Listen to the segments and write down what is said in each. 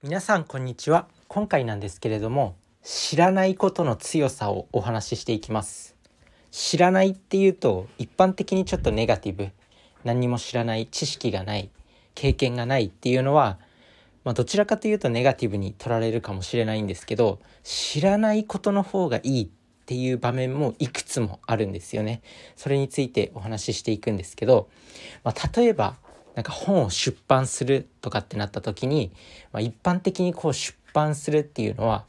皆さんこんにちは。今回なんですけれども知らないことの強さをお話ししていきます。知らないっていうと一般的にちょっとネガティブ。何も知らない知識がない経験がないっていうのはまあ、どちらかというとネガティブに取られるかもしれないんですけど知らないことの方がいいっていう場面もいくつもあるんですよね。それについてお話ししていくんですけど、まあ、例えばなんか本を出版するとかってなった時に、まあ、一般的にこう出版するっていうのは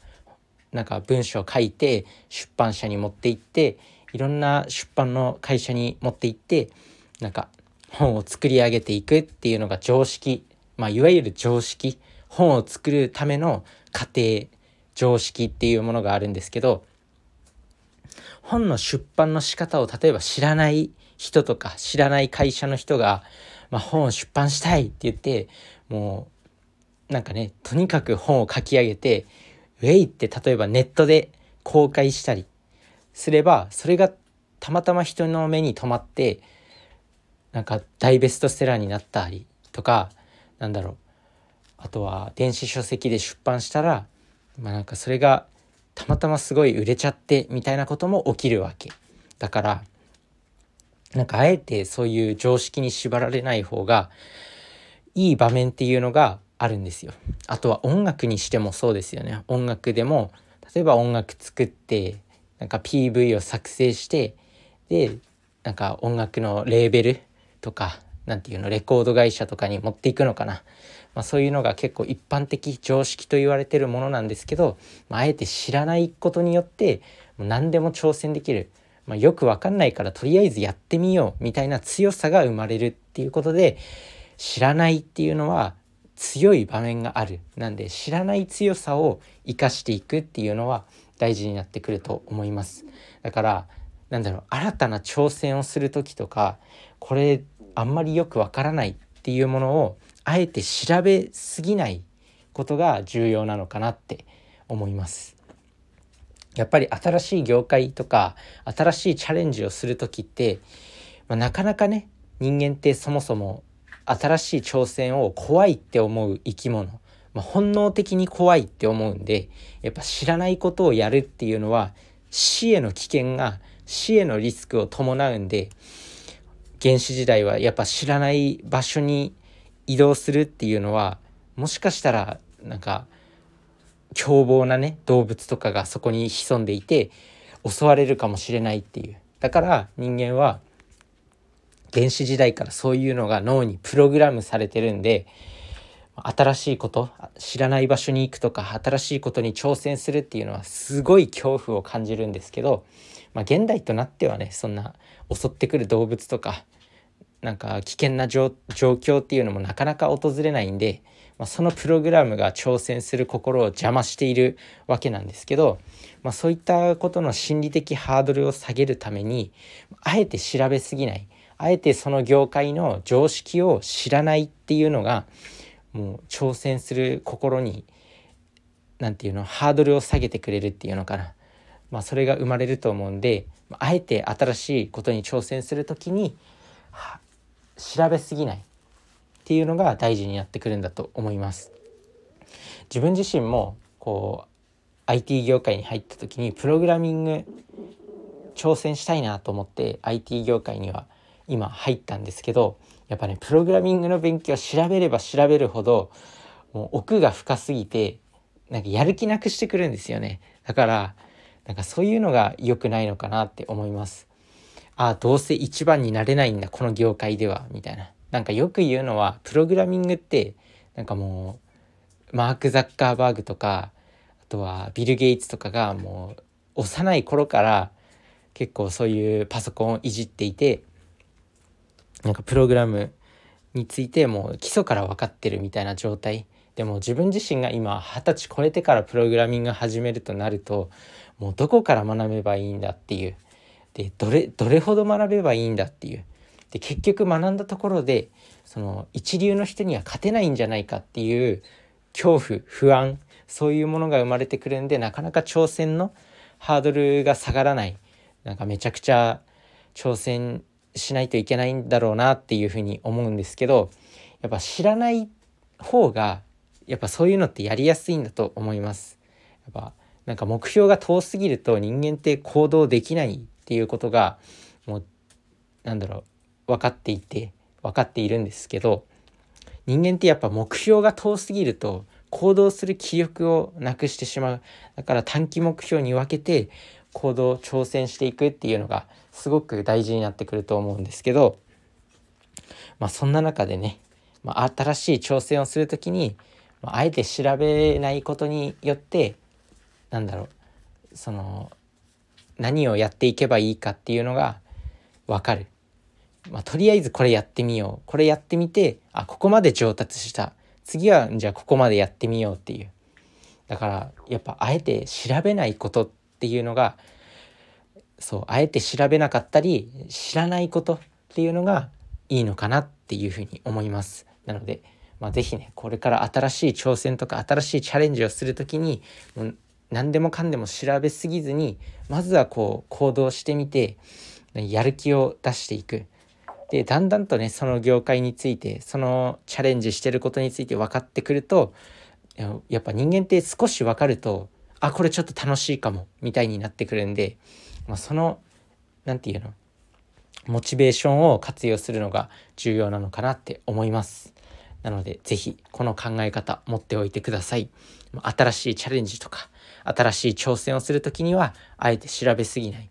なんか文章を書いて出版社に持って行っていろんな出版の会社に持って行ってなんか本を作り上げていくっていうのが常識まあいわゆる常識本を作るための過程常識っていうものがあるんですけど本の出版の仕方を例えば知らない人とか知らない会社の人が、まあ、本を出版したいって言ってもうなんかねとにかく本を書き上げてウェイって例えばネットで公開したりすればそれがたまたま人の目に留まってなんか大ベストセラーになったりとかなんだろう。あとは電子書籍で出版したらまあなんかそれがたまたますごい売れちゃってみたいなことも起きるわけ。だからなんかあえてそういう常識に縛られない方がいい場面っていうのがあるんですよ。あとは音楽にしてもそうですよね。音楽でも例えば音楽作ってなんか PV を作成してでなんか音楽のレーベルとか何て言うのレコード会社とかに持っていくのかな、まあ、そういうのが結構一般的常識と言われてるものなんですけど、まあ、あえて知らないことによって何でも挑戦できる、まあ、よく分かんないからとりあえずやってみようみたいな強さが生まれるっていうことで知らないっていうのは強い場面があるなんで知らない強さを生かしていくっていうのは大事になってくると思いますだからなんだろう新たな挑戦をする時とかこれあんまりよくわからないっていうものをあえて調べすぎないことが重要なのかなって思います。やっぱり新しい業界とか新しいチャレンジをする時って、まあ、なかなかね人間ってそもそも新しい挑戦を怖いって思う生き物、まあ、本能的に怖いって思うんでやっぱ知らないことをやるっていうのは死への危険が死へのリスクを伴うんで原始時代はやっぱ知らない場所に移動するっていうのはもしかしたらなんか凶暴なね動物とかがそこに潜んでいて襲われるかもしれないっていうだから人間は原始時代からそういうのが脳にプログラムされてるんで新しいこと知らない場所に行くとか新しいことに挑戦するっていうのはすごい恐怖を感じるんですけど、まあ、現代となってはねそんな襲ってくる動物とかなんか危険な状況っていうのもなかなか訪れないんで、まあ、そのプログラムが挑戦する心を邪魔しているわけなんですけど、まあ、そういったことの心理的ハードルを下げるためにあえて調べすぎない。あえてその業界の常識を知らないっていうのがもう挑戦する心に何て言うのハードルを下げてくれるっていうのかな、まあ、それが生まれると思うんであえて新しいことに挑戦する時に調べすぎないっていうのが大事になってくるんだと思います。自分自身もこう IT 業界に入った時にプログラミング挑戦したいなと思って IT 業界には今入ったんですけどやっぱねプログラミングの勉強調べれば調べるほどもう奥が深すぎてなんかやる気なくしてくるんですよねだからなんかそういうのが良くないのかなって思いますああどうせ一番になれないんだこの業界ではみたいな。なんかよく言うのはプログラミングってなんかもうマーク・ザッカーバーグとかあとはビル・ゲイツとかがもう幼い頃から結構そういうパソコンをいじっていてなんかプログラムについてもう基礎から分かってるみたいな状態。でも自分自身が今二十歳超えてからプログラミング始めるとなるともうどこから学べばいいんだっていう。でどれどれほど学べばいいんだっていうで結局学んだところでその一流の人には勝てないんじゃないかっていう恐怖不安そういうものが生まれてくるんでなかなか挑戦のハードルが下がらないなんかめちゃくちゃ挑戦しないといけないんだろうなっていうふうに思うんですけどやっぱ知らない方がやっぱそういうのってやりやすいんだと思います。やっぱなんか目標が遠すぎると人間って行動できないっていうことがもうなんだろう分かっていて分かっているんですけど人間ってやっぱ目標が遠すぎると行動する気力をなくしてしまう。だから短期目標に分けて行動挑戦していくっていうのがすごく大事になってくると思うんですけどまあそんな中でね、まあ、新しい挑戦をする時に、まあ、あえて調べないことによってなんだろうその何をやっていけばいいかっていうのが分かる。まあ、とりあえずこれやってみよう。これやってみてあここまで上達した。次はじゃあここまでやってみようっていう。だからやっぱあえて調べないことっていうのがそうあえて調べなかったり知らないことっていうのがいいのかなっていうふうに思います。なので、まあ、是非ねこれから新しい挑戦とか新しいチャレンジをする時に何でもかんでも調べすぎずにまずはこう行動してみてやる気を出していくでだんだんとねその業界についてそのチャレンジしてることについて分かってくるとやっぱ人間って少し分かるとあこれちょっと楽しいかもみたいになってくるんで、まあ、その何て言うのモチベーションを活用するのが重要なのかなって思います。なので是非この考え方持っておいてください。新しいチャレンジとか新しい挑戦をする時にはあえて調べすぎない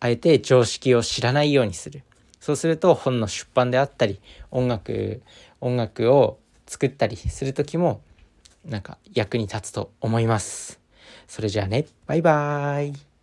あえて常識を知らないようにするそうすると本の出版であったり音楽音楽を作ったりする時もなんか役に立つと思います。それじゃあねバイバーイ